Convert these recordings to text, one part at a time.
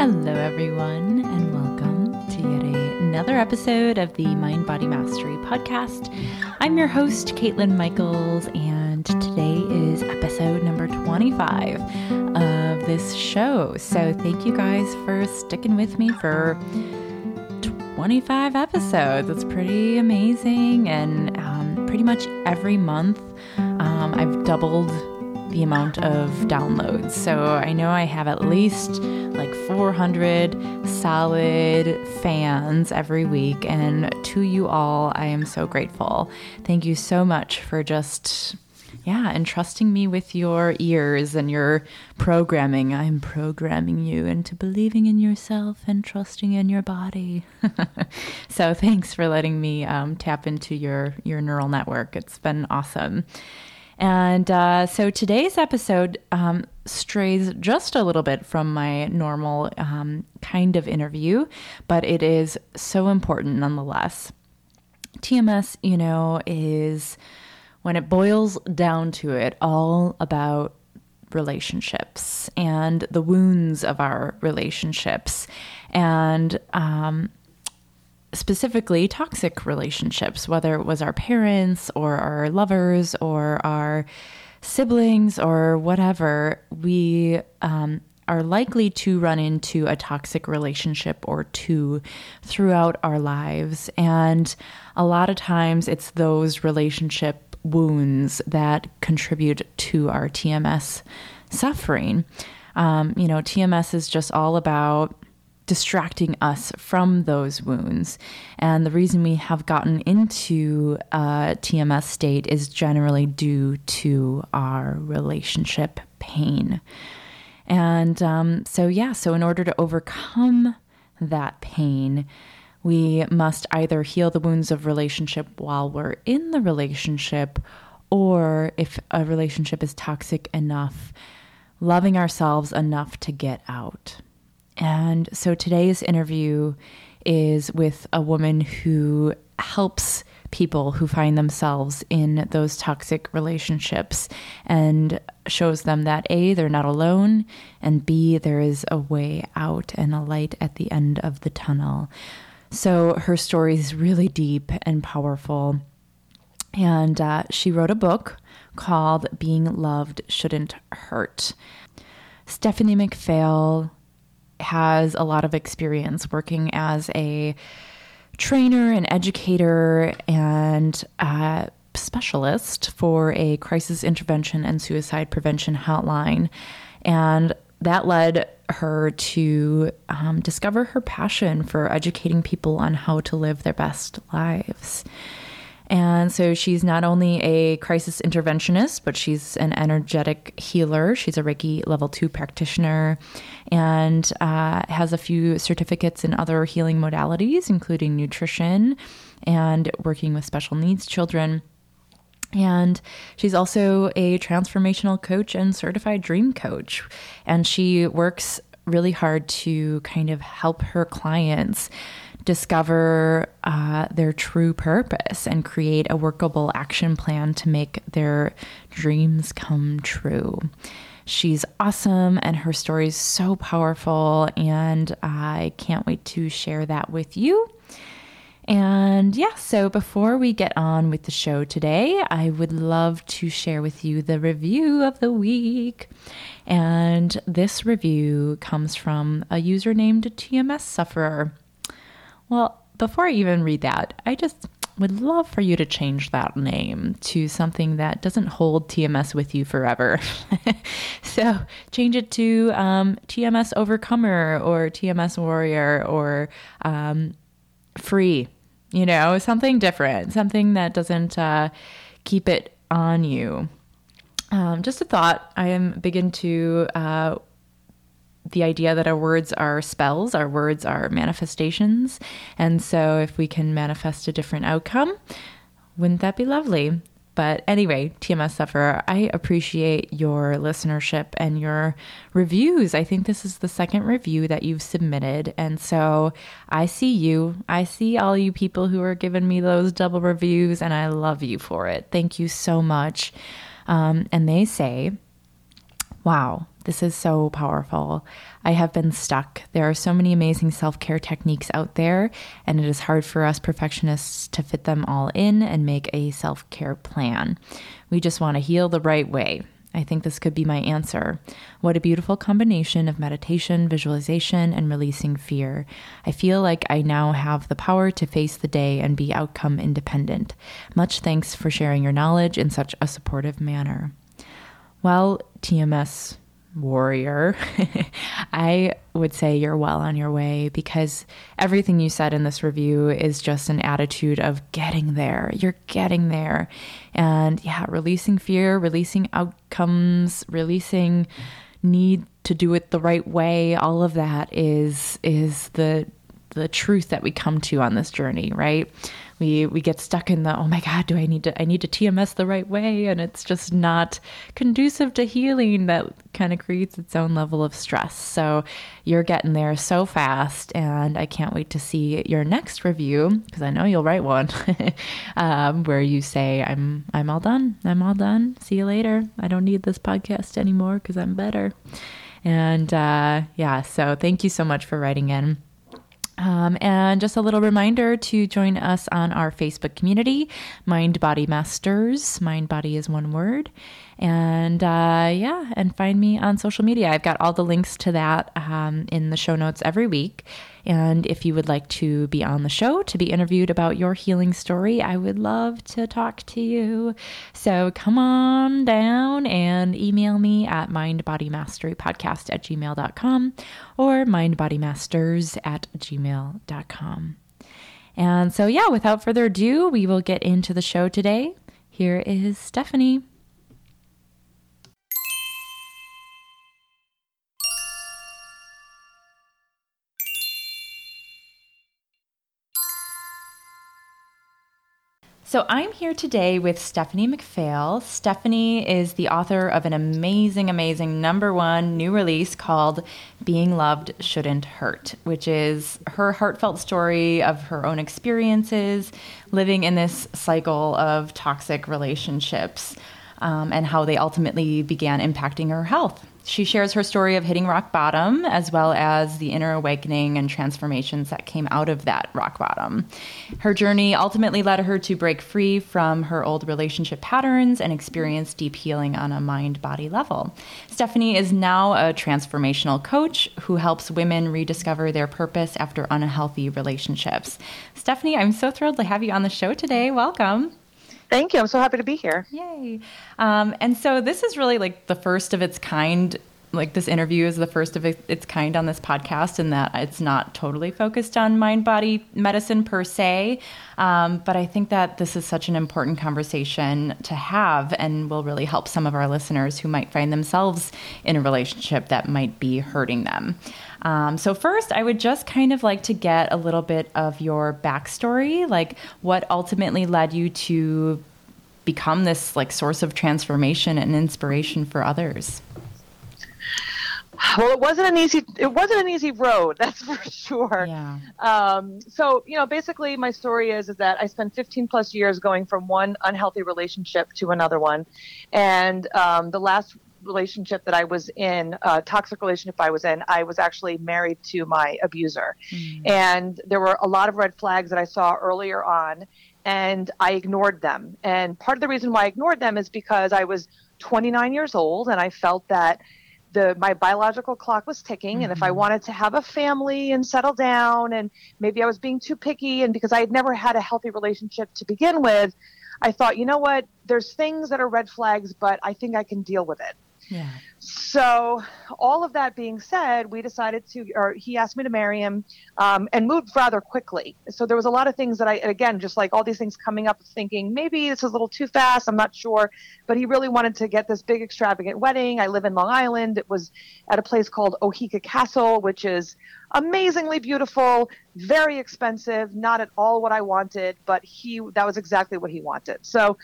Hello, everyone, and welcome to yet another episode of the Mind Body Mastery podcast. I'm your host, Caitlin Michaels, and today is episode number 25 of this show. So, thank you guys for sticking with me for 25 episodes. It's pretty amazing, and um, pretty much every month, um, I've doubled the amount of downloads. So I know I have at least like 400 solid fans every week. And to you all, I am so grateful. Thank you so much for just. Yeah, entrusting me with your ears and your programming. I'm programming you into believing in yourself and trusting in your body. so thanks for letting me um, tap into your your neural network. It's been awesome. And uh, so today's episode um, strays just a little bit from my normal um, kind of interview, but it is so important nonetheless. TMS, you know, is when it boils down to it, all about relationships and the wounds of our relationships. And um, specifically toxic relationships, whether it was our parents or our lovers or our siblings or whatever, we um, are likely to run into a toxic relationship or two throughout our lives. And a lot of times it's those relationship wounds that contribute to our TMS suffering. Um, you know, TMS is just all about distracting us from those wounds. And the reason we have gotten into a TMS state is generally due to our relationship pain. And um, so, yeah, so in order to overcome that pain, we must either heal the wounds of relationship while we're in the relationship, or if a relationship is toxic enough, loving ourselves enough to get out. And so today's interview is with a woman who helps people who find themselves in those toxic relationships and shows them that A, they're not alone, and B, there is a way out and a light at the end of the tunnel. So her story is really deep and powerful. And uh, she wrote a book called Being Loved Shouldn't Hurt. Stephanie McPhail has a lot of experience working as a trainer and educator and uh, specialist for a crisis intervention and suicide prevention hotline. And that led her to um, discover her passion for educating people on how to live their best lives. And so she's not only a crisis interventionist, but she's an energetic healer. She's a Reiki level two practitioner and uh, has a few certificates in other healing modalities, including nutrition and working with special needs children. And she's also a transformational coach and certified dream coach. And she works really hard to kind of help her clients discover uh, their true purpose and create a workable action plan to make their dreams come true. She's awesome and her story is so powerful, and I can't wait to share that with you. And yeah, so before we get on with the show today, I would love to share with you the review of the week. And this review comes from a user named TMS Sufferer. Well, before I even read that, I just would love for you to change that name to something that doesn't hold TMS with you forever. so change it to um, TMS Overcomer or TMS Warrior or um, Free, you know, something different, something that doesn't uh, keep it on you. Um, just a thought. I am big into uh, the idea that our words are spells, our words are manifestations. And so if we can manifest a different outcome, wouldn't that be lovely? But anyway, TMS Sufferer, I appreciate your listenership and your reviews. I think this is the second review that you've submitted. And so I see you. I see all you people who are giving me those double reviews, and I love you for it. Thank you so much. Um, and they say, Wow, This is so powerful. I have been stuck. There are so many amazing self care techniques out there, and it is hard for us perfectionists to fit them all in and make a self care plan. We just want to heal the right way. I think this could be my answer. What a beautiful combination of meditation, visualization, and releasing fear. I feel like I now have the power to face the day and be outcome independent. Much thanks for sharing your knowledge in such a supportive manner. Well, TMS warrior, I would say you're well on your way because everything you said in this review is just an attitude of getting there. You're getting there. And yeah, releasing fear, releasing outcomes, releasing need to do it the right way, all of that is is the the truth that we come to on this journey, right? We we get stuck in the oh my god do i need to i need to tms the right way? And it's just not conducive to healing that kind of creates its own level of stress. So you're getting there so fast and i can't wait to see your next review because i know you'll write one um, where you say i'm i'm all done. I'm all done. See you later. I don't need this podcast anymore because i'm better. And uh, yeah so thank you so much for writing in um, and just a little reminder to join us on our Facebook community, Mind Body Masters. Mind Body is one word. And uh, yeah, and find me on social media. I've got all the links to that um, in the show notes every week. And if you would like to be on the show to be interviewed about your healing story, I would love to talk to you. So come on down and email me at mindbodymasterypodcast at gmail.com or mindbodymasters at gmail.com. And so, yeah, without further ado, we will get into the show today. Here is Stephanie. So I'm here today with Stephanie McPhail. Stephanie is the author of an amazing, amazing number one new release called Being Loved Shouldn't Hurt, which is her heartfelt story of her own experiences living in this cycle of toxic relationships um, and how they ultimately began impacting her health. She shares her story of hitting rock bottom, as well as the inner awakening and transformations that came out of that rock bottom. Her journey ultimately led her to break free from her old relationship patterns and experience deep healing on a mind body level. Stephanie is now a transformational coach who helps women rediscover their purpose after unhealthy relationships. Stephanie, I'm so thrilled to have you on the show today. Welcome. Thank you. I'm so happy to be here. Yay. Um, and so this is really like the first of its kind. Like this interview is the first of its kind on this podcast, in that it's not totally focused on mind body medicine per se. Um, but I think that this is such an important conversation to have and will really help some of our listeners who might find themselves in a relationship that might be hurting them. Um, so, first, I would just kind of like to get a little bit of your backstory, like what ultimately led you to become this like source of transformation and inspiration for others. Well, it wasn't an easy it wasn't an easy road, that's for sure. Yeah. Um, so you know, basically, my story is is that I spent 15 plus years going from one unhealthy relationship to another one, and um, the last relationship that I was in, uh, toxic relationship I was in, I was actually married to my abuser. Mm. And there were a lot of red flags that I saw earlier on, and I ignored them. And part of the reason why I ignored them is because I was 29 years old and I felt that the my biological clock was ticking mm-hmm. and if i mm-hmm. wanted to have a family and settle down and maybe i was being too picky and because i had never had a healthy relationship to begin with i thought you know what there's things that are red flags but i think i can deal with it yeah. So, all of that being said, we decided to, or he asked me to marry him um, and moved rather quickly. So, there was a lot of things that I, again, just like all these things coming up, thinking maybe this is a little too fast. I'm not sure. But he really wanted to get this big, extravagant wedding. I live in Long Island. It was at a place called Oheka Castle, which is amazingly beautiful, very expensive, not at all what I wanted, but he, that was exactly what he wanted. So,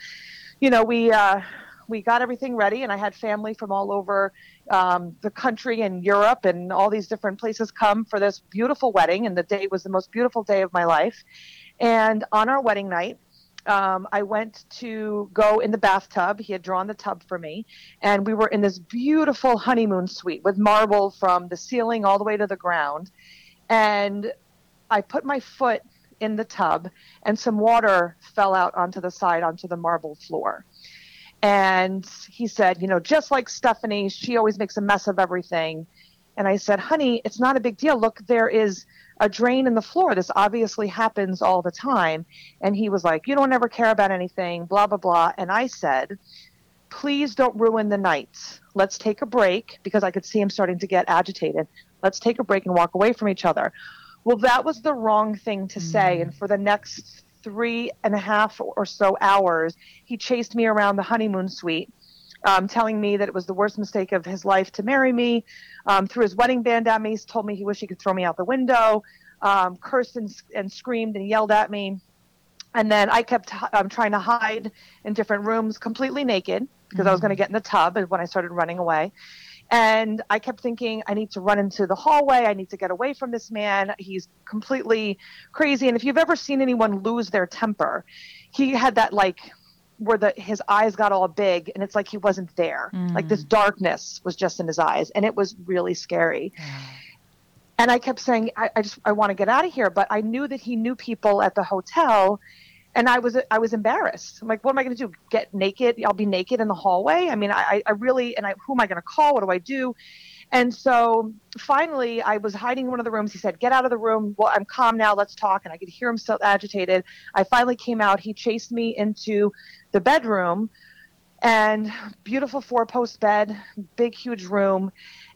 you know, we, uh, we got everything ready, and I had family from all over um, the country and Europe and all these different places come for this beautiful wedding. And the day was the most beautiful day of my life. And on our wedding night, um, I went to go in the bathtub. He had drawn the tub for me, and we were in this beautiful honeymoon suite with marble from the ceiling all the way to the ground. And I put my foot in the tub, and some water fell out onto the side, onto the marble floor. And he said, You know, just like Stephanie, she always makes a mess of everything. And I said, Honey, it's not a big deal. Look, there is a drain in the floor. This obviously happens all the time. And he was like, You don't ever care about anything, blah, blah, blah. And I said, Please don't ruin the night. Let's take a break because I could see him starting to get agitated. Let's take a break and walk away from each other. Well, that was the wrong thing to say. Mm. And for the next three and a half or so hours, he chased me around the honeymoon suite, um, telling me that it was the worst mistake of his life to marry me. Um, threw his wedding band at me, told me he wished he could throw me out the window, um, cursed and, and, screamed and yelled at me. And then I kept um, trying to hide in different rooms completely naked because mm-hmm. I was going to get in the tub when I started running away. And I kept thinking, I need to run into the hallway. I need to get away from this man. He's completely crazy. And if you've ever seen anyone lose their temper, he had that like where the his eyes got all big and it's like he wasn't there. Mm. Like this darkness was just in his eyes. And it was really scary. And I kept saying, I, I just I want to get out of here. But I knew that he knew people at the hotel and I was I was embarrassed. I'm like, what am I going to do? Get naked? I'll be naked in the hallway. I mean, I, I really and I who am I going to call? What do I do? And so finally, I was hiding in one of the rooms. He said, "Get out of the room." Well, I'm calm now. Let's talk. And I could hear him still agitated. I finally came out. He chased me into the bedroom, and beautiful four-post bed, big, huge room,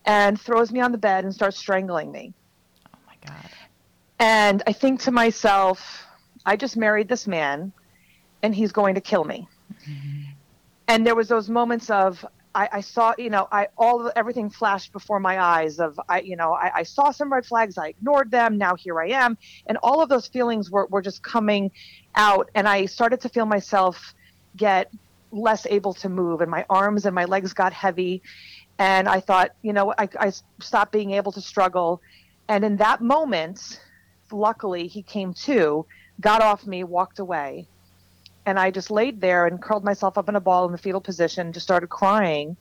and throws me on the bed and starts strangling me. Oh my god! And I think to myself, I just married this man and he's going to kill me. Mm-hmm. And there was those moments of I, I, saw, you know, I all everything flashed before my eyes of I, you know, I, I, saw some red flags, I ignored them, now here I am. And all of those feelings were, were just coming out and I started to feel myself get less able to move and my arms and my legs got heavy. And I thought, you know, I, I stopped being able to struggle. And in that moment, luckily he came to got off me, walked away. And I just laid there and curled myself up in a ball in the fetal position, just started crying.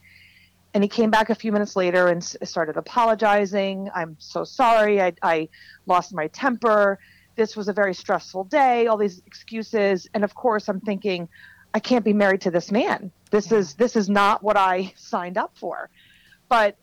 And he came back a few minutes later and started apologizing. I'm so sorry. I, I lost my temper. This was a very stressful day, all these excuses. And of course, I'm thinking, I can't be married to this man. This is this is not what I signed up for. But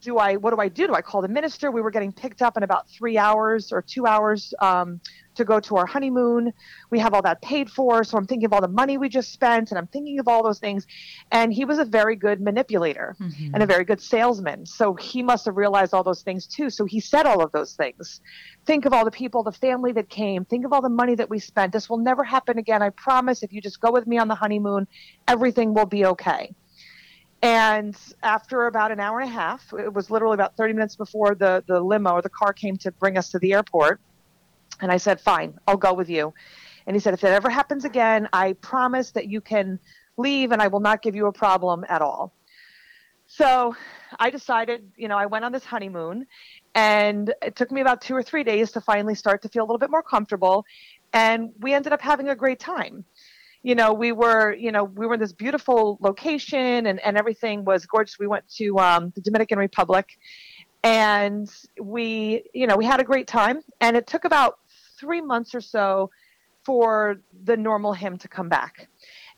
do I what do I do? Do I call the minister? We were getting picked up in about three hours or two hours um, to go to our honeymoon. We have all that paid for. So I'm thinking of all the money we just spent and I'm thinking of all those things. And he was a very good manipulator mm-hmm. and a very good salesman. So he must have realized all those things too. So he said all of those things. Think of all the people, the family that came. Think of all the money that we spent. This will never happen again. I promise if you just go with me on the honeymoon, everything will be okay. And after about an hour and a half, it was literally about 30 minutes before the, the limo or the car came to bring us to the airport. And I said, Fine, I'll go with you. And he said, If it ever happens again, I promise that you can leave and I will not give you a problem at all. So I decided, you know, I went on this honeymoon and it took me about two or three days to finally start to feel a little bit more comfortable. And we ended up having a great time you know, we were, you know, we were in this beautiful location and, and everything was gorgeous. We went to um, the Dominican Republic and we, you know, we had a great time. And it took about three months or so for the normal him to come back.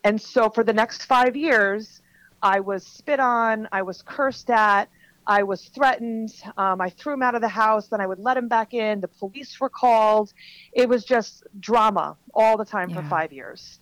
And so for the next five years, I was spit on, I was cursed at, I was threatened. Um, I threw him out of the house. Then I would let him back in. The police were called. It was just drama all the time yeah. for five years.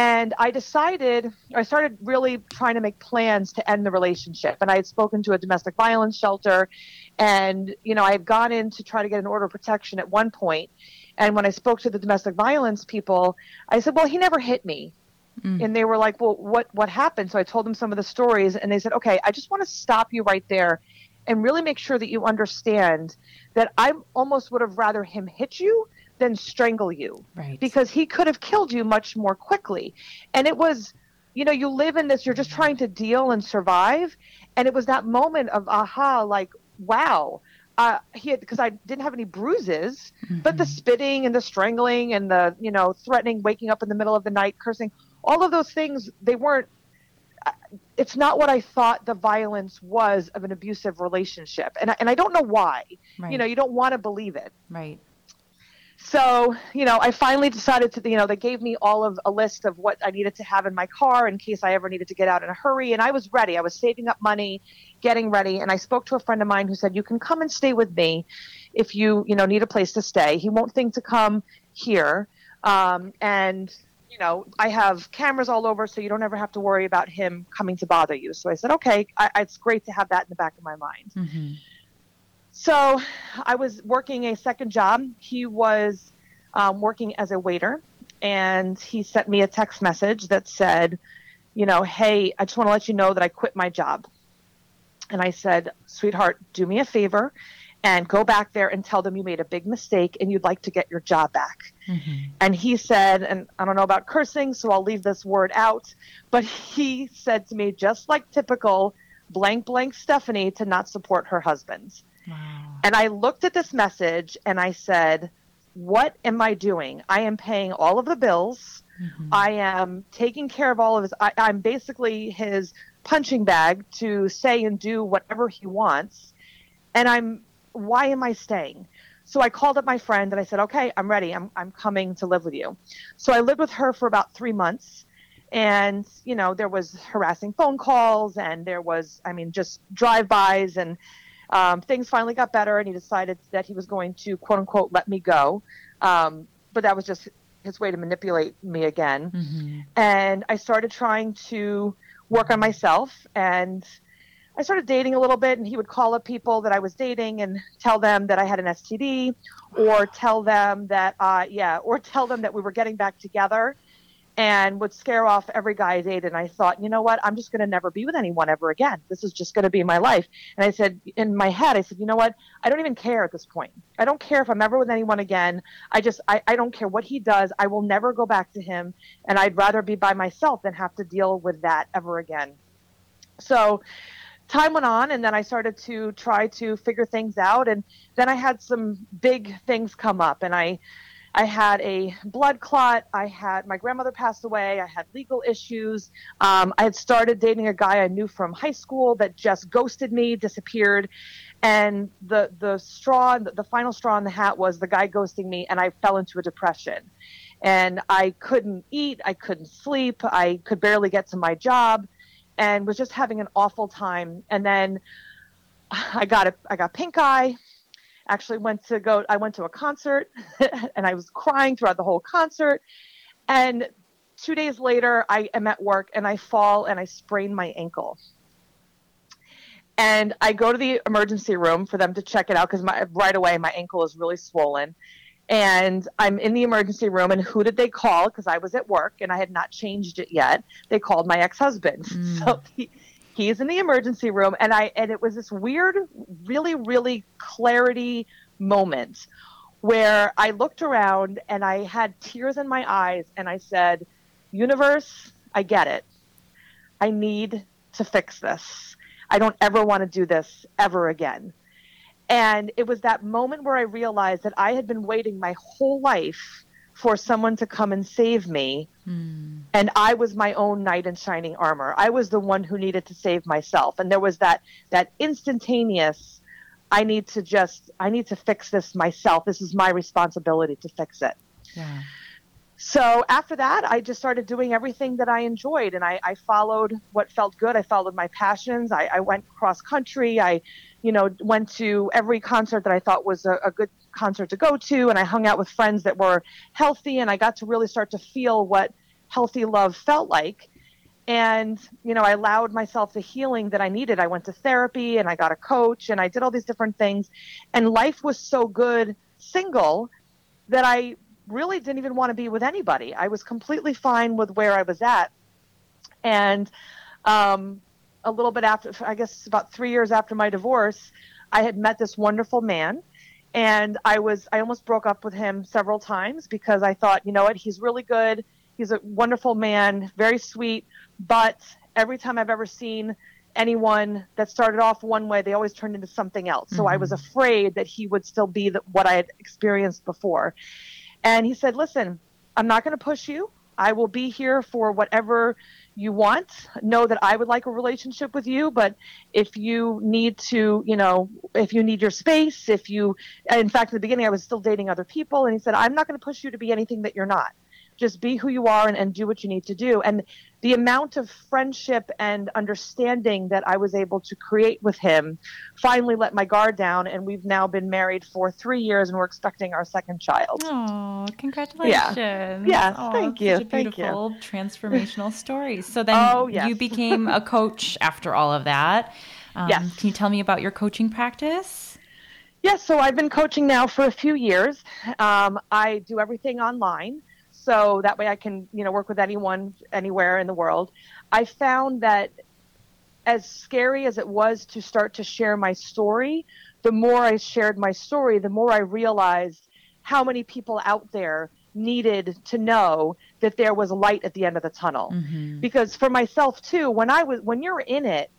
And I decided, I started really trying to make plans to end the relationship. And I had spoken to a domestic violence shelter. And, you know, I had gone in to try to get an order of protection at one point. And when I spoke to the domestic violence people, I said, well, he never hit me. Mm. And they were like, well, what, what happened? So I told them some of the stories. And they said, okay, I just want to stop you right there and really make sure that you understand that I almost would have rather him hit you than strangle you. Right. Because he could have killed you much more quickly. And it was, you know, you live in this, you're just trying to deal and survive. And it was that moment of aha, like, wow, uh, he had because I didn't have any bruises, mm-hmm. but the mm-hmm. spitting and the strangling and the you know threatening, waking up in the middle of the night, cursing, all of those things they weren't. Uh, it's not what I thought the violence was of an abusive relationship, and I, and I don't know why. Right. You know, you don't want to believe it. Right so you know i finally decided to you know they gave me all of a list of what i needed to have in my car in case i ever needed to get out in a hurry and i was ready. I was saving up money getting ready and i spoke to a friend of mine who said you can come and stay with me if you you know need a place to stay. He won't think to come here um, and you know i have cameras all over so you don't ever have to worry about him coming to bother you. So i said okay I, it's great to have that in the back of my mind. Mm-hmm. So I was working a second job. He was um, working as a waiter, and he sent me a text message that said, you know, hey, I just want to let you know that I quit my job. And I said, sweetheart, do me a favor and go back there and tell them you made a big mistake and you'd like to get your job back. Mm-hmm. And he said, and I don't know about cursing, so I'll leave this word out, but he said to me, just like typical blank blank Stephanie, to not support her husband. And I looked at this message and I said, What am I doing? I am paying all of the bills. Mm-hmm. I am taking care of all of his, I, I'm basically his punching bag to say and do whatever he wants. And I'm, why am I staying? So I called up my friend and I said, okay, I'm ready. I'm, I'm coming to live with you. So I lived with her for about three months. And, you know, there was harassing phone calls and there was, I mean, just drive-bys and um, things finally got better, and he decided that he was going to quote unquote let me go. Um, but that was just his way to manipulate me again. Mm-hmm. And I started trying to work on myself and I started dating a little bit, and he would call up people that I was dating and tell them that I had an STD, or tell them that, uh, yeah, or tell them that we were getting back together and would scare off every guy I dated. And I thought, you know what? I'm just going to never be with anyone ever again. This is just going to be my life. And I said, in my head, I said, you know what? I don't even care at this point. I don't care if I'm ever with anyone again. I just, I, I don't care what he does. I will never go back to him. And I'd rather be by myself than have to deal with that ever again. So, time went on and then I started to try to figure things out and then I had some big things come up and I I had a blood clot. I had my grandmother passed away. I had legal issues. Um, I had started dating a guy I knew from high school that just ghosted me, disappeared. And the the straw, the final straw in the hat was the guy ghosting me, and I fell into a depression. And I couldn't eat. I couldn't sleep. I could barely get to my job, and was just having an awful time. And then I got a I got pink eye actually went to go i went to a concert and i was crying throughout the whole concert. And two days later i am at work and i fall and i sprain my ankle. And i go to the emergency room for them to check it out because my right away my ankle is really swollen. And i'm in the emergency room and who did they call? Because i was at work and i had not changed it yet. They called my ex-husband. Mm. so he, he's in the emergency room and i and it was this weird really really clarity moment where i looked around and i had tears in my eyes and i said universe i get it i need to fix this i don't ever want to do this ever again and it was that moment where i realized that i had been waiting my whole life for someone to come and save me. Mm. And I was my own knight in shining armor. I was the one who needed to save myself. And there was that that instantaneous I need to just I need to fix this myself. This is my responsibility to fix it. Yeah. So after that, I just started doing everything that I enjoyed, and I, I followed what felt good. I followed my passions. I, I, went cross country. I, you know, went to every concert that I thought was a, a good concert to go to, and I hung out with friends that were healthy, and I got to really start to feel what healthy love felt like. And you know, I allowed myself the healing that I needed. I went to therapy, and I got a coach, and I did all these different things, and life was so good single that I really didn't even want to be with anybody. I was completely fine with where I was at. And um, a little bit after, I guess about three years after my divorce, I had met this wonderful man. And I was, I almost broke up with him several times because I thought, you know what, he's really good. He's a wonderful man, very sweet. But every time I've ever seen anyone that started off one way, they always turned into something else. So mm-hmm. I was mm-hmm. afraid that he would still be the, what I had experienced before. And he said, Listen, I'm not going to push you. I will be here for whatever you want. Know that I would like a relationship with you, but if you need to, you know, if you need your space, if you, in fact, in the beginning, I was still dating other people. And he said, I'm not going to push you to be anything that you're not just be who you are and, and do what you need to do. And the amount of friendship and understanding that I was able to create with him finally let my guard down. And we've now been married for three years and we're expecting our second child. Oh, congratulations. Yeah. Yes, oh, thank you. Such a beautiful, you. transformational story. So then oh, yes. you became a coach after all of that. Um, yes. Can you tell me about your coaching practice? Yes, so I've been coaching now for a few years. Um, I do everything online so that way I can you know work with anyone anywhere in the world. I found that as scary as it was to start to share my story, the more I shared my story, the more I realized how many people out there needed to know that there was light at the end of the tunnel. Mm-hmm. Because for myself too, when I was when you're in it,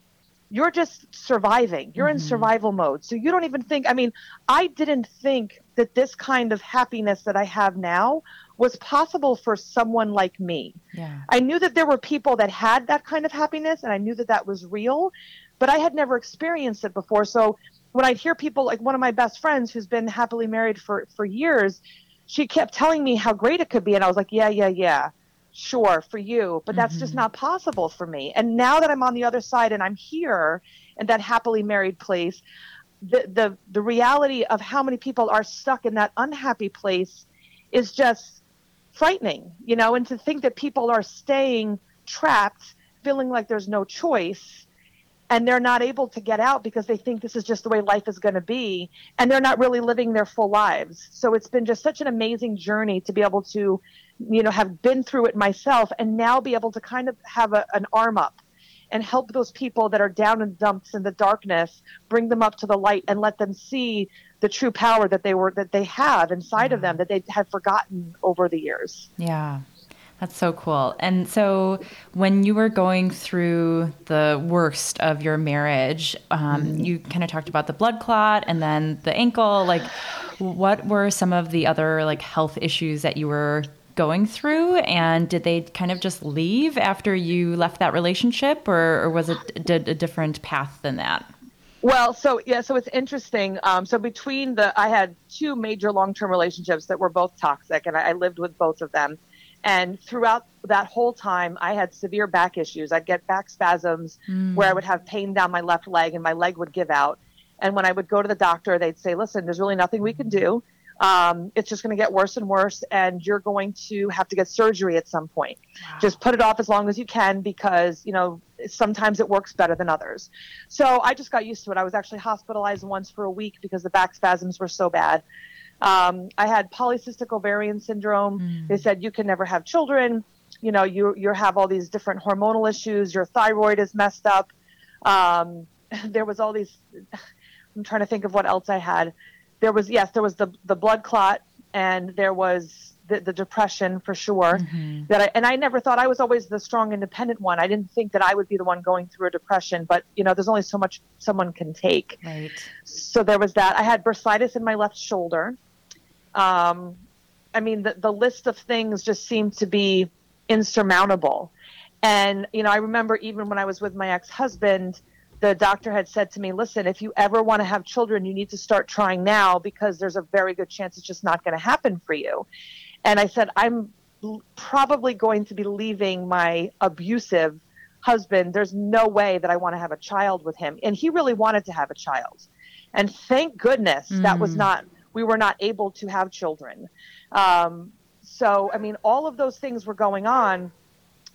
you're just surviving. You're mm-hmm. in survival mode. So you don't even think I mean, I didn't think that this kind of happiness that I have now was possible for someone like me. Yeah. I knew that there were people that had that kind of happiness and I knew that that was real, but I had never experienced it before. So when I'd hear people like one of my best friends who's been happily married for for years, she kept telling me how great it could be and I was like, "Yeah, yeah, yeah." Sure, for you, but that's mm-hmm. just not possible for me. And now that I'm on the other side and I'm here in that happily married place, the the the reality of how many people are stuck in that unhappy place is just frightening, you know, and to think that people are staying trapped, feeling like there's no choice, and they're not able to get out because they think this is just the way life is going to be, and they're not really living their full lives. So it's been just such an amazing journey to be able to, you know, have been through it myself and now be able to kind of have a, an arm up and help those people that are down in dumps in the darkness, bring them up to the light and let them see the true power that they were that they have inside yeah. of them that they had forgotten over the years. Yeah. That's so cool. And so, when you were going through the worst of your marriage, um, mm-hmm. you kind of talked about the blood clot and then the ankle. Like, what were some of the other like health issues that you were going through? And did they kind of just leave after you left that relationship, or, or was it a, a different path than that? Well, so yeah, so it's interesting. Um, so between the, I had two major long-term relationships that were both toxic, and I, I lived with both of them. And throughout that whole time, I had severe back issues. I'd get back spasms mm. where I would have pain down my left leg, and my leg would give out. And when I would go to the doctor, they'd say, "Listen, there's really nothing we can do. Um, it's just going to get worse and worse, and you're going to have to get surgery at some point. Wow. Just put it off as long as you can because you know sometimes it works better than others. So I just got used to it. I was actually hospitalized once for a week because the back spasms were so bad. Um, I had polycystic ovarian syndrome. Mm. They said you can never have children. You know, you you have all these different hormonal issues. Your thyroid is messed up. Um, there was all these. I'm trying to think of what else I had. There was yes, there was the the blood clot, and there was the, the depression for sure. Mm-hmm. That I, and I never thought I was always the strong, independent one. I didn't think that I would be the one going through a depression. But you know, there's only so much someone can take. Right. So there was that. I had bursitis in my left shoulder. Um, I mean, the the list of things just seemed to be insurmountable. And you know, I remember even when I was with my ex-husband the doctor had said to me, listen, if you ever want to have children, you need to start trying now because there's a very good chance it's just not going to happen for you. And I said, I'm probably going to be leaving my abusive husband. There's no way that I want to have a child with him. And he really wanted to have a child. And thank goodness mm. that was mm. not, we were not able to have children. Um, so, I mean, all of those things were going on.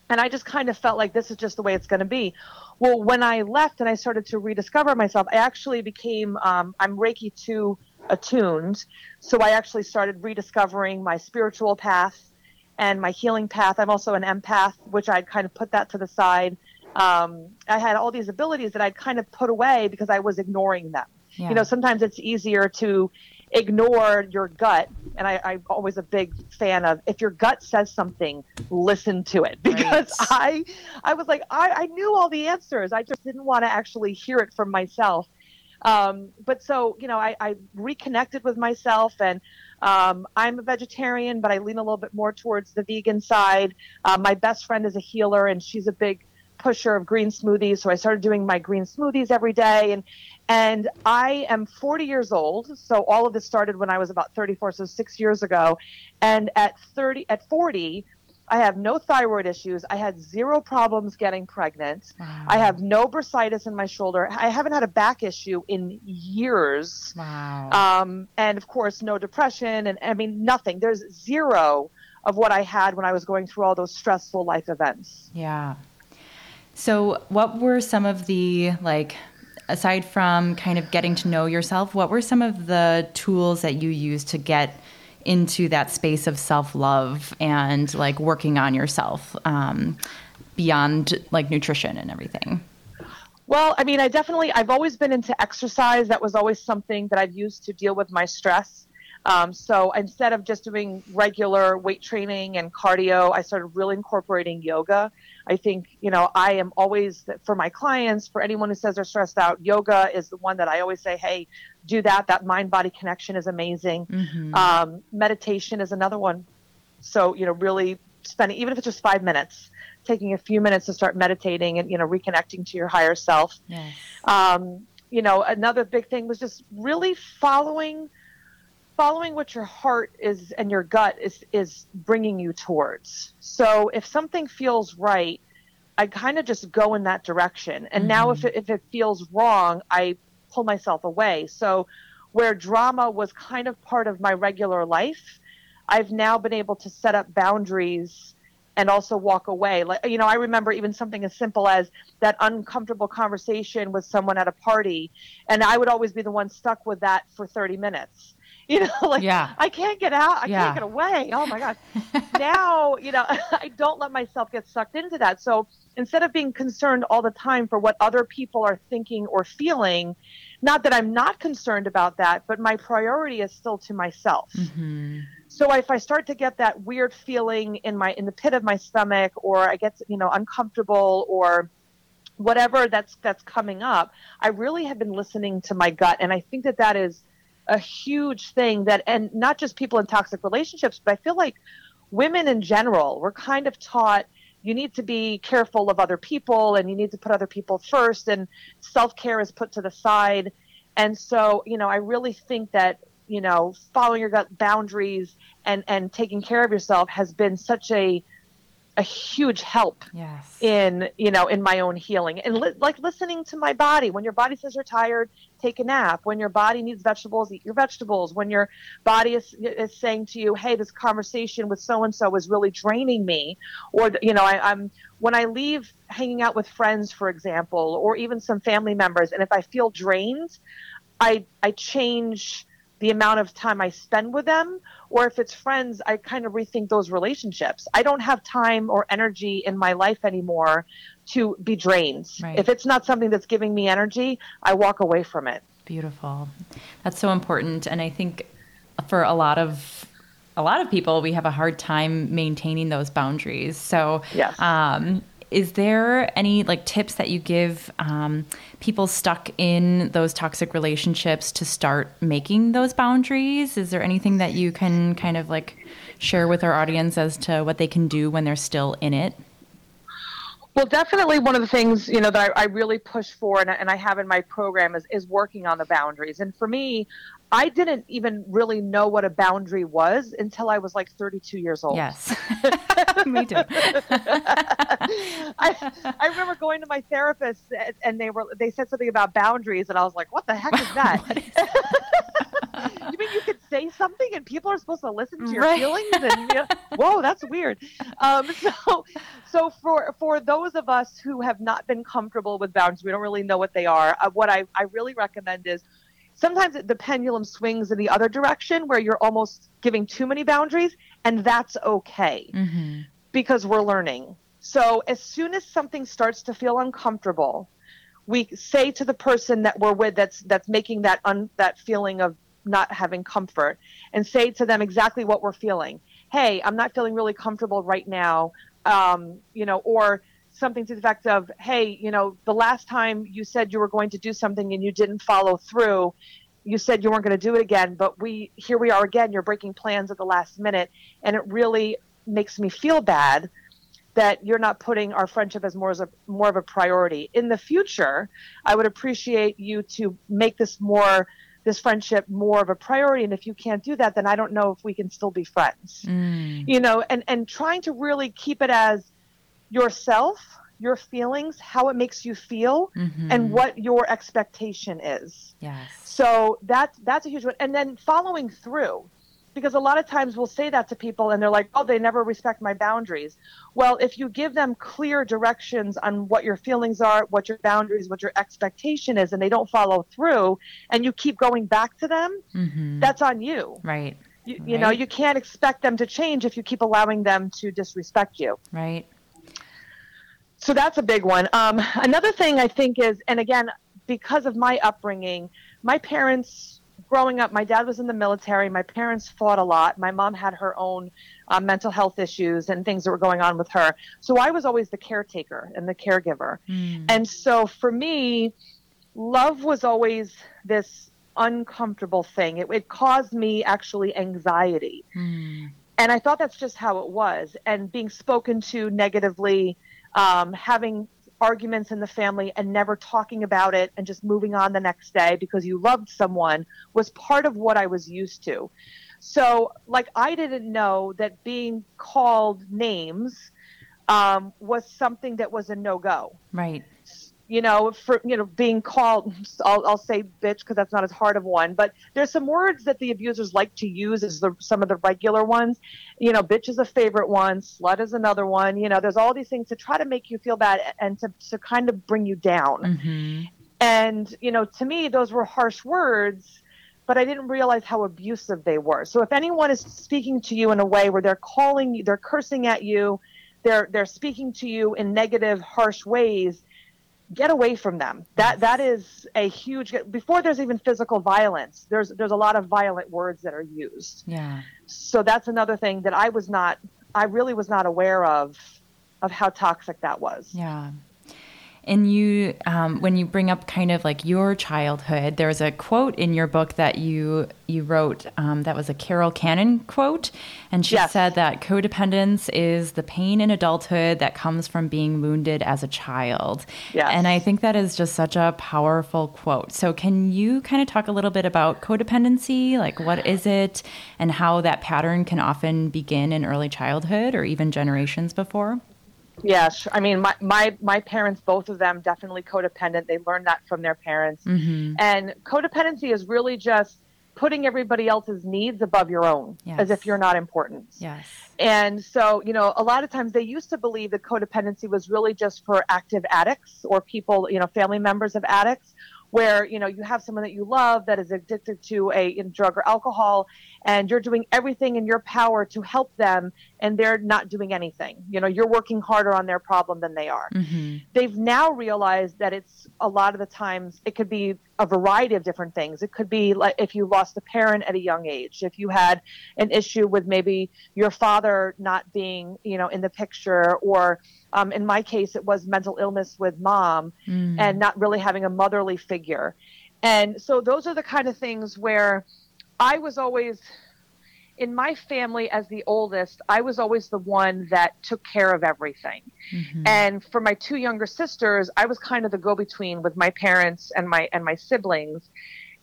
And I just kind of felt like this is just the way it's going to be. Well, when I left and I started to rediscover myself, I actually became, um, I'm Reiki 2 attuned. So I actually started rediscovering my spiritual path and my healing path. I'm also an empath, which I'd kind of put that to the side. Um, I had all these abilities that I'd kind of put away because I was ignoring them. Yeah. You know, sometimes it's easier to ignore your gut. And I, am always a big fan of if your gut says something, listen to it because right. I, I was like, I, I knew all the answers. I just didn't want to actually hear it from myself. Um, but so, you know, I, I reconnected with myself and um, I'm a vegetarian, but I lean a little bit more towards the vegan side. Uh, my best friend is a healer and she's a big pusher of green smoothies. So I started doing my green smoothies every day. And, and I am 40 years old. So all of this started when I was about 34, so six years ago. And at 30, at 40, I have no thyroid issues. I had zero problems getting pregnant. Wow. I have no bursitis in my shoulder. I haven't had a back issue in years. Wow. Um, and of course, no depression. And I mean, nothing. There's zero of what I had when I was going through all those stressful life events. Yeah. So, what were some of the, like, aside from kind of getting to know yourself, what were some of the tools that you used to get into that space of self love and like working on yourself um, beyond like nutrition and everything? Well, I mean, I definitely, I've always been into exercise. That was always something that I've used to deal with my stress. Um, so instead of just doing regular weight training and cardio, I started really incorporating yoga. I think, you know, I am always, for my clients, for anyone who says they're stressed out, yoga is the one that I always say, hey, do that. That mind body connection is amazing. Mm-hmm. Um, meditation is another one. So, you know, really spending, even if it's just five minutes, taking a few minutes to start meditating and, you know, reconnecting to your higher self. Yes. Um, you know, another big thing was just really following following what your heart is and your gut is is bringing you towards. So if something feels right, I kind of just go in that direction. And mm-hmm. now if it, if it feels wrong, I pull myself away. So where drama was kind of part of my regular life, I've now been able to set up boundaries and also walk away. Like you know, I remember even something as simple as that uncomfortable conversation with someone at a party, and I would always be the one stuck with that for 30 minutes. you know like yeah. i can't get out i yeah. can't get away oh my god now you know i don't let myself get sucked into that so instead of being concerned all the time for what other people are thinking or feeling not that i'm not concerned about that but my priority is still to myself mm-hmm. so if i start to get that weird feeling in my in the pit of my stomach or i get you know uncomfortable or whatever that's that's coming up i really have been listening to my gut and i think that that is a huge thing that, and not just people in toxic relationships, but I feel like women in general, we're kind of taught you need to be careful of other people and you need to put other people first, and self care is put to the side. And so, you know, I really think that you know following your gut boundaries and and taking care of yourself has been such a a huge help yes. in you know in my own healing. And li- like listening to my body. When your body says you're tired take a nap. When your body needs vegetables eat your vegetables. When your body is, is saying to you hey this conversation with so and so is really draining me or you know I, i'm when i leave hanging out with friends for example or even some family members and if i feel drained i i change the amount of time I spend with them, or if it's friends, I kind of rethink those relationships. I don't have time or energy in my life anymore to be drained. Right. If it's not something that's giving me energy, I walk away from it. Beautiful. That's so important. And I think for a lot of a lot of people, we have a hard time maintaining those boundaries. So, yes. um, is there any like tips that you give um, people stuck in those toxic relationships to start making those boundaries is there anything that you can kind of like share with our audience as to what they can do when they're still in it well, definitely one of the things you know that I, I really push for, and, and, I have in my program is is working on the boundaries. And for me, I didn't even really know what a boundary was until I was like 32 years old. Yes. Me too. I, I remember going to my therapist and they were they said something about boundaries and I was like, what the heck is that? you mean you could say something and people are supposed to listen to your right. feelings and you know, whoa, that's weird. Um, so so for for those of us who have not been comfortable with boundaries, we don't really know what they are. Uh, what I, I really recommend is sometimes the pendulum swings in the other direction where you're almost giving too many boundaries and that's okay mm-hmm. because we're learning so as soon as something starts to feel uncomfortable we say to the person that we're with that's that's making that un, that feeling of not having comfort and say to them exactly what we're feeling. Hey, I'm not feeling really comfortable right now. Um, you know, or something to the effect of, hey, you know, the last time you said you were going to do something and you didn't follow through, you said you weren't going to do it again, but we here we are again. You're breaking plans at the last minute, and it really makes me feel bad that you're not putting our friendship as more as a more of a priority. In the future, I would appreciate you to make this more this friendship more of a priority and if you can't do that then i don't know if we can still be friends mm. you know and and trying to really keep it as yourself your feelings how it makes you feel mm-hmm. and what your expectation is yes so that's that's a huge one and then following through because a lot of times we'll say that to people and they're like, oh, they never respect my boundaries. Well, if you give them clear directions on what your feelings are, what your boundaries, what your expectation is, and they don't follow through, and you keep going back to them, mm-hmm. that's on you. Right. You, you right. know, you can't expect them to change if you keep allowing them to disrespect you. Right. So that's a big one. Um, another thing I think is, and again, because of my upbringing, my parents growing up, my dad was in the military. My parents fought a lot. My mom had her own uh, mental health issues and things that were going on with her. So I was always the caretaker and the caregiver. Mm. And so for me, love was always this uncomfortable thing. It, it caused me actually anxiety. Mm. And I thought that's just how it was. And being spoken to negatively, um, having arguments in the family and never talking about it and just moving on the next day because you loved someone was part of what I was used to. So, like, I didn't know that being called names um, was something that was a no go. Right you know, for you know, being called, I'll, I'll say bitch because that's not as hard of one, but there's some words that the abusers like to use as the, some of the regular ones. You know, bitch is a favorite one, slut is another one. You know, there's all these things to try to make you feel bad and to to kind of bring you down. Mm-hmm. And you know, to me, those were harsh words. But I didn't realize how abusive they were. So if anyone is speaking to you in a way where they're calling you, they're cursing at you, they're they're speaking to you in negative, harsh ways, get away from them. That that is a huge before there's even physical violence. There's there's a lot of violent words that are used. Yeah. So that's another thing that I was not I really was not aware of of how toxic that was. Yeah. And you, um, when you bring up kind of like your childhood, there's a quote in your book that you you wrote um, that was a Carol Cannon quote, and she yes. said that codependence is the pain in adulthood that comes from being wounded as a child. Yes. And I think that is just such a powerful quote. So can you kind of talk a little bit about codependency, like what is it, and how that pattern can often begin in early childhood or even generations before? Yes, I mean my, my my parents, both of them, definitely codependent. They learned that from their parents, mm-hmm. and codependency is really just putting everybody else's needs above your own, yes. as if you're not important. Yes. And so, you know, a lot of times they used to believe that codependency was really just for active addicts or people, you know, family members of addicts where you know you have someone that you love that is addicted to a drug or alcohol and you're doing everything in your power to help them and they're not doing anything you know you're working harder on their problem than they are mm-hmm. they've now realized that it's a lot of the times it could be a variety of different things it could be like if you lost a parent at a young age if you had an issue with maybe your father not being you know in the picture or um, in my case it was mental illness with mom mm. and not really having a motherly figure and so those are the kind of things where I was always in my family as the oldest, I was always the one that took care of everything. Mm-hmm. And for my two younger sisters, I was kind of the go-between with my parents and my and my siblings.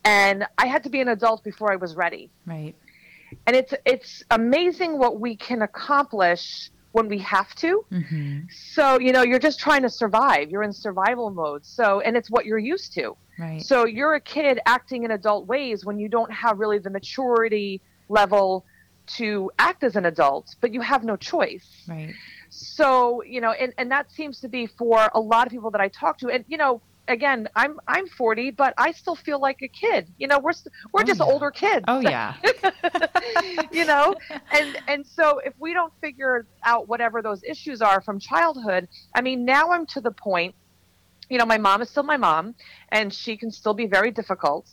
And I had to be an adult before I was ready. Right. And it's it's amazing what we can accomplish when we have to. Mm-hmm. So, you know, you're just trying to survive. You're in survival mode. So, and it's what you're used to. Right. So you're a kid acting in adult ways when you don't have really the maturity level to act as an adult, but you have no choice. Right. So, you know, and, and that seems to be for a lot of people that I talk to. And, you know, again, I'm I'm 40, but I still feel like a kid. You know, we're we're oh, just yeah. older kids. Oh yeah. you know, and and so if we don't figure out whatever those issues are from childhood, I mean, now I'm to the point you know, my mom is still my mom and she can still be very difficult.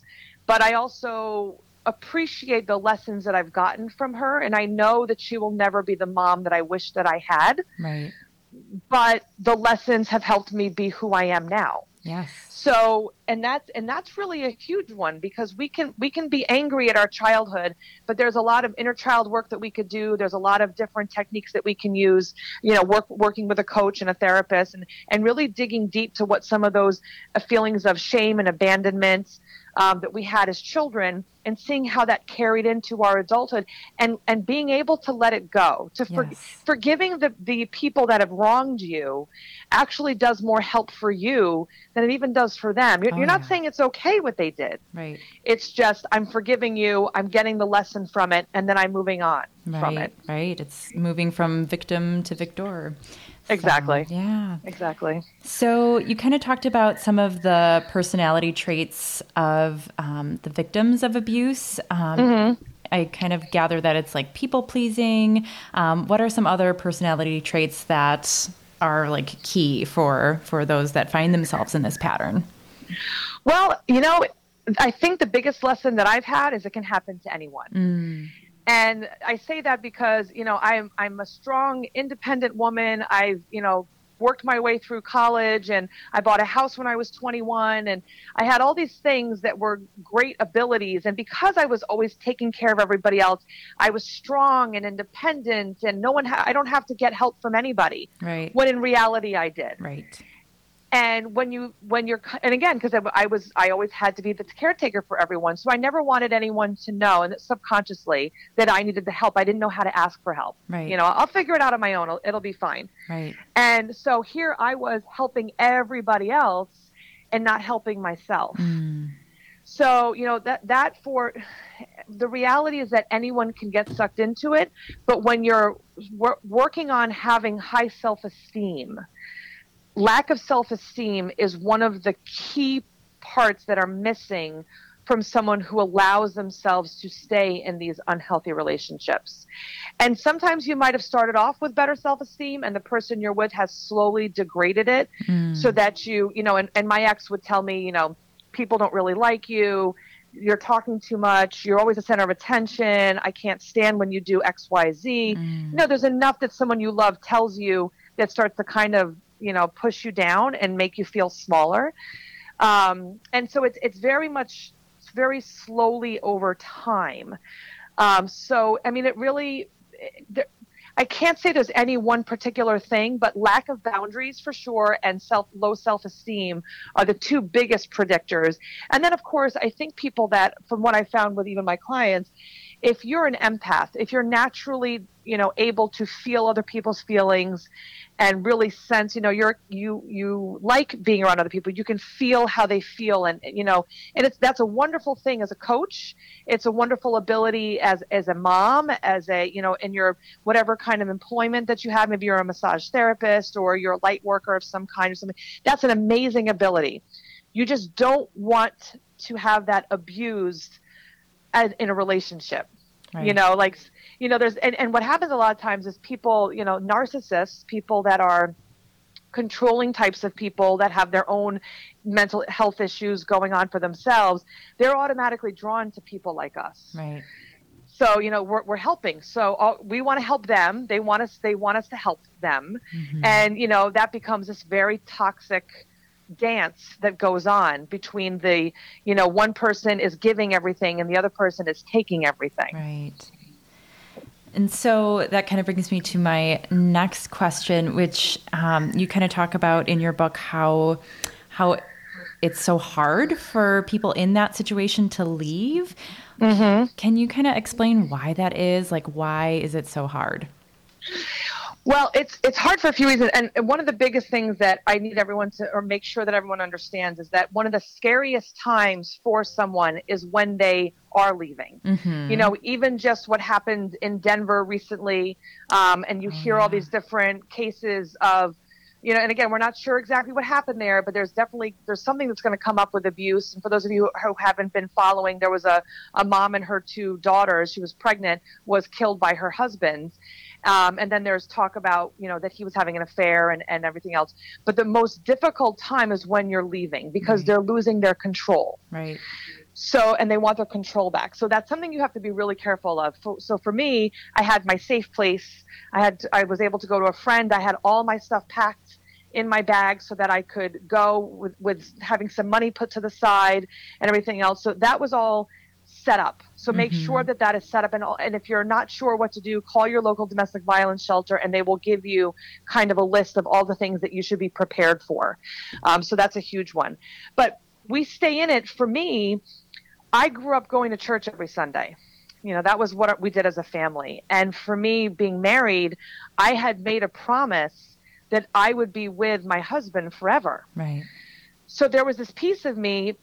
But I also appreciate the lessons that I've gotten from her and I know that she will never be the mom that I wish that I had. Right. But the lessons have helped me be who I am now. Yes. So, and that's and that's really a huge one because we can we can be angry at our childhood, but there's a lot of inner child work that we could do. There's a lot of different techniques that we can use. You know, work working with a coach and a therapist, and and really digging deep to what some of those uh, feelings of shame and abandonment um, that we had as children and seeing how that carried into our adulthood and, and being able to let it go, to for, yes. forgiving the, the people that have wronged you actually does more help for you than it even does for them. You're, oh, you're not yeah. saying it's okay what they did. Right. It's just, I'm forgiving you, I'm getting the lesson from it, and then I'm moving on right, from it. Right. It's moving from victim to victor. Exactly. So, yeah. Exactly. So you kind of talked about some of the personality traits of um, the victims of abuse. Um, mm-hmm. I kind of gather that it's like people pleasing. Um, what are some other personality traits that are like key for for those that find themselves in this pattern? Well, you know, I think the biggest lesson that I've had is it can happen to anyone. Mm. And I say that because, you know, I'm I'm a strong, independent woman. I've, you know, worked my way through college and I bought a house when I was 21 and I had all these things that were great abilities. And because I was always taking care of everybody else I was strong and independent and no one ha- I don't have to get help from anybody. Right. When in reality I did. Right and when you when you're and again because I, I, was i always had to be the caretaker for everyone. So i never wanted anyone to know and subconsciously that i needed the help. I didn't know how to ask for help. Right. You know i'll figure it out on my own. It'll, it'll be fine. Right. And so here i was helping everybody else and not helping myself. Mm. so you know that that for the reality is that anyone can get sucked into it but when you're wor- working on having high self-esteem lack of self esteem is one of the key parts that are missing from someone who allows themselves to stay in these unhealthy relationships. And sometimes you might have started off with better self esteem and the person you're with has slowly degraded it mm. so that you, you know, and, and my ex would tell me, you know, people don't really like you. You're talking too much. You're always the center of attention. I can't stand when you do X, Y, Z. Mm. You know, there's enough that someone you love tells you that starts to kind of you know push you down and make you feel smaller um, and so it's it's very much it's very slowly over time um, so i mean it really it, I can't say there's any one particular thing, but lack of boundaries for sure and self low self esteem are the two biggest predictors. And then of course, I think people that from what I found with even my clients, if you're an empath, if you're naturally, you know, able to feel other people's feelings and really sense you know you're you you like being around other people you can feel how they feel and you know and it's that's a wonderful thing as a coach. It's a wonderful ability as as a mom as a you know in your whatever kind of employment that you have maybe you're a massage therapist or you're a light worker of some kind or something that's an amazing ability. You just don't want to have that abused as, in a relationship right. you know like you know, there's and, and what happens a lot of times is people, you know, narcissists, people that are controlling types of people that have their own mental health issues going on for themselves, they're automatically drawn to people like us. Right. So you know we're, we're helping. So all, we want to help them. They want us. They want us to help them, mm-hmm. and you know that becomes this very toxic dance that goes on between the you know one person is giving everything and the other person is taking everything. Right. And so that kind of brings me to my next question, which um, you kind of talk about in your book how how it's so hard for people in that situation to leave. Mm-hmm. Can you kind of explain why that is? Like, why is it so hard? Well, it's it's hard for a few reasons, and one of the biggest things that I need everyone to, or make sure that everyone understands, is that one of the scariest times for someone is when they are leaving. Mm-hmm. You know, even just what happened in Denver recently, um, and you oh, hear yeah. all these different cases of, you know, and again, we're not sure exactly what happened there, but there's definitely there's something that's going to come up with abuse. And for those of you who haven't been following, there was a a mom and her two daughters. She was pregnant, was killed by her husband um, and then there's talk about, you know, that he was having an affair and, and everything else. But the most difficult time is when you're leaving because right. they're losing their control. Right. So, and they want their control back. So that's something you have to be really careful of. So, for me, I had my safe place. I had, I was able to go to a friend. I had all my stuff packed in my bag so that I could go with, with having some money put to the side and everything else. So that was all set up. So make mm-hmm. sure that that is set up. And, and if you're not sure what to do, call your local domestic violence shelter and they will give you kind of a list of all the things that you should be prepared for. Um, so that's a huge one. But we stay in it. For me, I grew up going to church every Sunday. You know, that was what we did as a family. And for me, being married, I had made a promise that I would be with my husband forever. Right. So there was this piece of me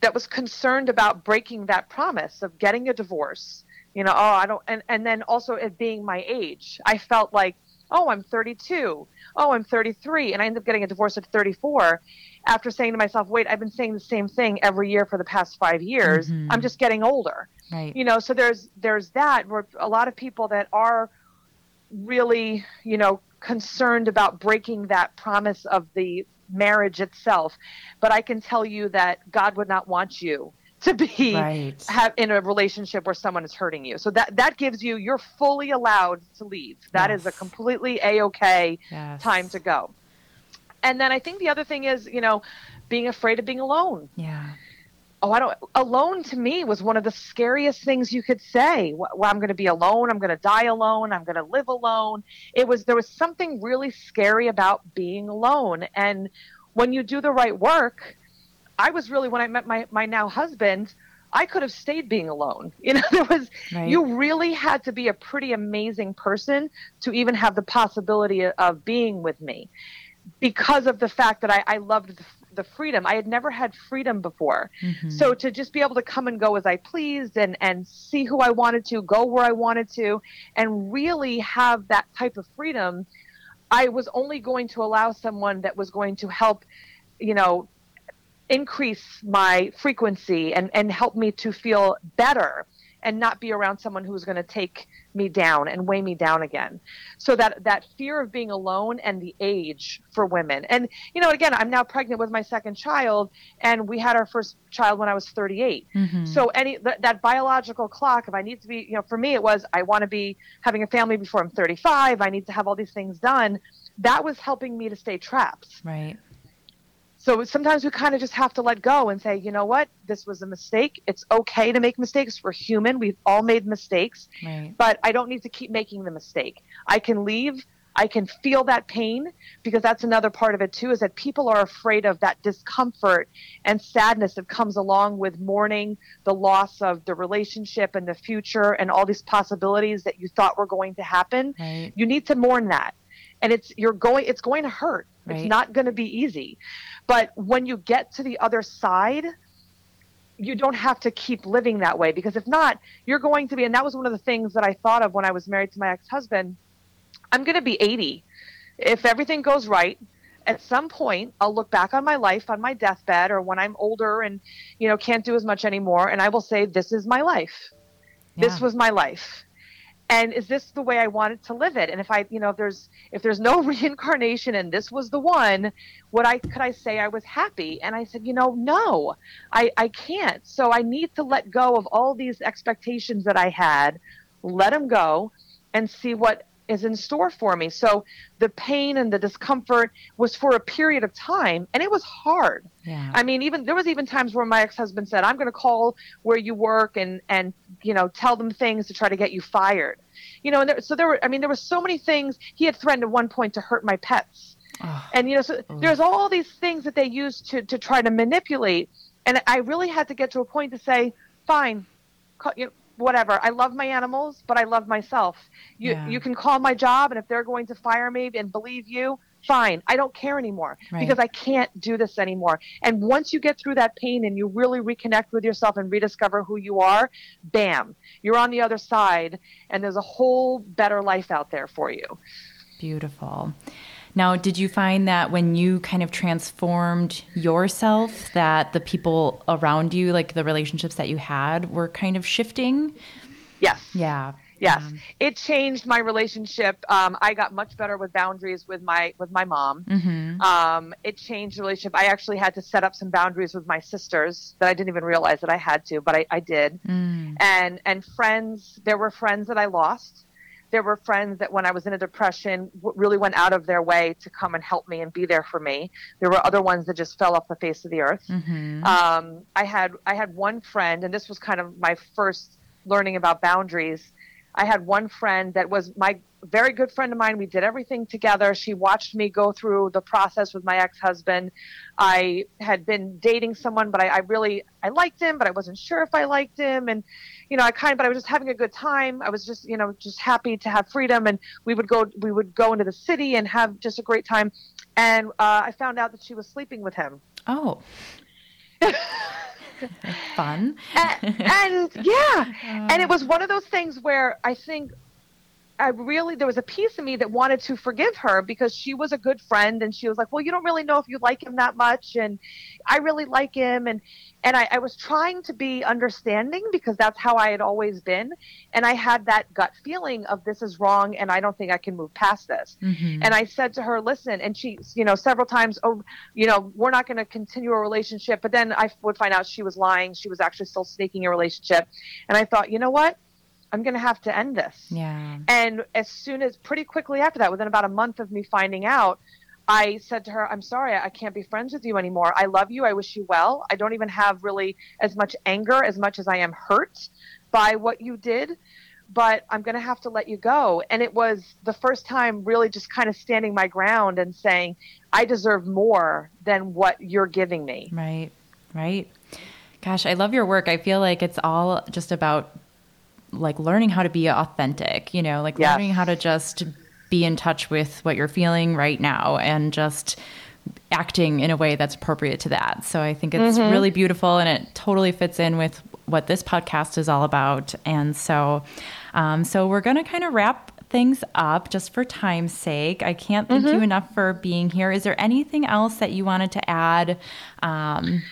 that was concerned about breaking that promise of getting a divorce. You know, oh, I don't, and, and then also it being my age. I felt like, oh, I'm 32. Oh, I'm 33. And I ended up getting a divorce at 34 after saying to myself, wait, I've been saying the same thing every year for the past five years. Mm-hmm. I'm just getting older. Right. You know, so there's, there's that where a lot of people that are really, you know, concerned about breaking that promise of the marriage itself. But I can tell you that God would not want you to be right. have in a relationship where someone is hurting you. So that that gives you you're fully allowed to leave. That yes. is a completely a okay yes. time to go. And then I think the other thing is, you know, being afraid of being alone. Yeah oh, I don't, alone to me was one of the scariest things you could say. Well, I'm going to be alone. I'm going to die alone. I'm going to live alone. It was, there was something really scary about being alone. And when you do the right work, I was really, when I met my, my now husband, I could have stayed being alone. You know, there was, right. you really had to be a pretty amazing person to even have the possibility of being with me because of the fact that I, I loved the, the freedom. I had never had freedom before. Mm-hmm. So to just be able to come and go as I pleased and, and see who I wanted to, go where I wanted to, and really have that type of freedom, I was only going to allow someone that was going to help, you know, increase my frequency and, and help me to feel better and not be around someone who's going to take me down and weigh me down again. So that that fear of being alone and the age for women. And you know, again, I'm now pregnant with my second child, and we had our first child when I was 38. Mm-hmm. So any th- that biological clock, if I need to be, you know, for me it was I want to be having a family before I'm 35. I need to have all these things done. That was helping me to stay trapped. Right. So sometimes we kind of just have to let go and say, you know what, this was a mistake. It's okay to make mistakes. We're human. We've all made mistakes. Right. But I don't need to keep making the mistake. I can leave. I can feel that pain because that's another part of it too is that people are afraid of that discomfort and sadness that comes along with mourning the loss of the relationship and the future and all these possibilities that you thought were going to happen. Right. You need to mourn that. And it's you're going it's going to hurt. Right. It's not going to be easy. But when you get to the other side, you don't have to keep living that way because if not, you're going to be. And that was one of the things that I thought of when I was married to my ex husband. I'm going to be 80. If everything goes right, at some point I'll look back on my life on my deathbed or when I'm older and you know can't do as much anymore and I will say this is my life. Yeah. This was my life and is this the way i wanted to live it? And if i you know if there's if there's no reincarnation and this was the one what i could i say i was happy? And i said you know no i i can't. So i need to let go of all these expectations that i had let them go and see what is in store for me. So the pain and the discomfort was for a period of time and it was hard. Yeah. I mean, even there was even times where my ex-husband said, "I'm going to call where you work and and you know, tell them things to try to get you fired." You know, and there, so there were I mean, there were so many things. He had threatened at one point to hurt my pets. Oh. And you know, so oh. there's all these things that they used to to try to manipulate and I really had to get to a point to say, "Fine, call, you know, whatever. I love my animals, but I love myself. You yeah. you can call my job, and if they're going to fire me and believe you, fine. I don't care anymore right. because I can't do this anymore. And once you get through that pain and you really reconnect with yourself and rediscover who you are, bam, you're on the other side, and there's a whole better life out there for you. Beautiful. Now, did you find that when you kind of transformed yourself, that the people around you, like the relationships that you had, were kind of shifting? Yes. Yeah. Yes, um, it changed my relationship. Um, I got much better with boundaries with my with my mom. Mm-hmm. Um, it changed the relationship. I actually had to set up some boundaries with my sisters that I didn't even realize that I had to, but I, I did. Mm. And and friends, there were friends that I lost. There were friends that when I was in a depression w- really went out of their way to come and help me and be there for me. There were other ones that just fell off the face of the earth. Mm-hmm. Um, I had I had one friend, and this was kind of my first learning about boundaries I had one friend that was my very good friend of mine. We did everything together. She watched me go through the process with my ex-husband. I had been dating someone, but I, I really I liked him, but I wasn't sure if I liked him. And you know, I kind of, but I was just having a good time. I was just, you know, just happy to have freedom. And we would go, we would go into the city and have just a great time. And uh, I found out that she was sleeping with him. Oh. Fun. and, and yeah, and it was one of those things where I think I really there was a piece of me that wanted to forgive her because she was a good friend and she was like, Well, you don't really know if you like him that much and I really like him and and I, I was trying to be understanding because that's how I had always been. And I had that gut feeling of this is wrong and I don't think I can move past this. Mm-hmm. And I said to her, Listen, and she, you know, several times, oh, you know, we're not gonna continue a relationship. But then I would find out she was lying, she was actually still sneaking a relationship. And I thought, you know what? I'm going to have to end this. Yeah. And as soon as, pretty quickly after that, within about a month of me finding out, I said to her, I'm sorry, I can't be friends with you anymore. I love you. I wish you well. I don't even have really as much anger as much as I am hurt by what you did, but I'm going to have to let you go. And it was the first time really just kind of standing my ground and saying, I deserve more than what you're giving me. Right, right. Gosh, I love your work. I feel like it's all just about like learning how to be authentic, you know, like yes. learning how to just be in touch with what you're feeling right now and just acting in a way that's appropriate to that. So I think it's mm-hmm. really beautiful and it totally fits in with what this podcast is all about. And so, um, so we're going to kind of wrap things up just for time's sake. I can't thank mm-hmm. you enough for being here. Is there anything else that you wanted to add um,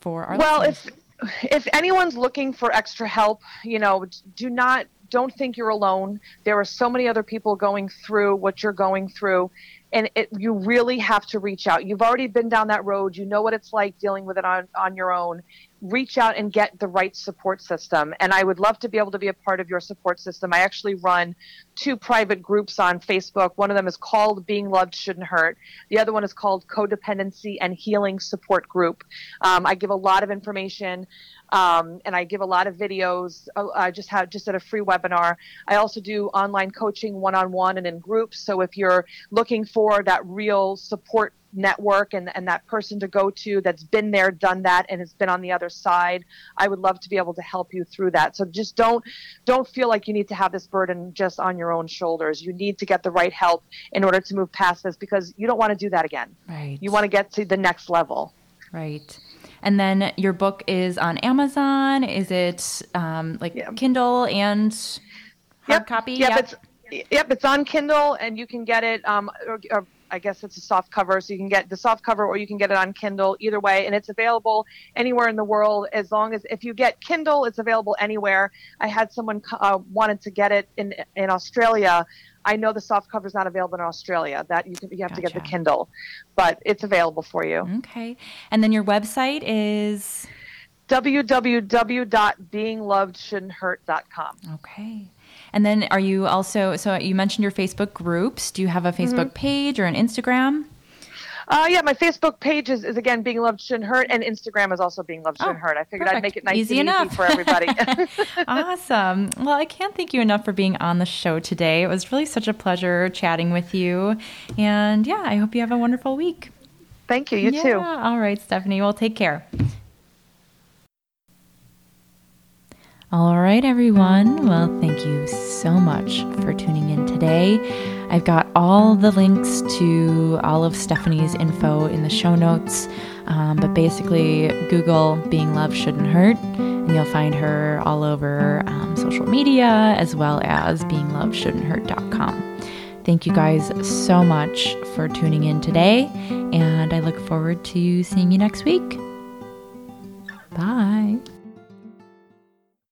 for our well, listeners? if if anyone's looking for extra help, you know, do not don't think you're alone. There are so many other people going through what you're going through and it, you really have to reach out. You've already been down that road. You know what it's like dealing with it on, on your own reach out and get the right support system. And I would love to be able to be a part of your support system. I actually run two private groups on Facebook. One of them is called Being Loved Shouldn't Hurt. The other one is called Codependency and Healing Support Group. Um, I give a lot of information. Um, and I give a lot of videos. Uh, I just had just at a free webinar. I also do online coaching one on one and in groups. So if you're looking for that real support network and, and that person to go to that's been there, done that, and has been on the other side. I would love to be able to help you through that. So just don't don't feel like you need to have this burden just on your own shoulders. You need to get the right help in order to move past this because you don't want to do that again. Right. You want to get to the next level. Right. And then your book is on Amazon. Is it um, like yeah. Kindle and hard yep. copy? Yep, yep. It's, Yep, it's on Kindle, and you can get it. Um, or, or I guess it's a soft cover, so you can get the soft cover or you can get it on Kindle. Either way, and it's available anywhere in the world as long as if you get Kindle, it's available anywhere. I had someone uh, wanted to get it in in Australia. I know the soft cover is not available in Australia. That you can you have gotcha. to get the Kindle, but it's available for you. Okay, and then your website is www.beinglovedshouldn'thurt.com. Okay. And then are you also, so you mentioned your Facebook groups. Do you have a Facebook mm-hmm. page or an Instagram? Uh, yeah, my Facebook page is, is again being loved shouldn't hurt, and Instagram is also being loved shouldn't oh, hurt. I figured perfect. I'd make it nice easy and enough. easy for everybody. awesome. Well, I can't thank you enough for being on the show today. It was really such a pleasure chatting with you, and yeah, I hope you have a wonderful week. Thank you. You yeah. too. All right, Stephanie. Well, take care. All right, everyone. Well, thank you so much for tuning in today. I've got all the links to all of Stephanie's info in the show notes. Um, but basically, Google Being Love Shouldn't Hurt, and you'll find her all over um, social media as well as beingloveshouldn'thurt.com. Thank you guys so much for tuning in today, and I look forward to seeing you next week.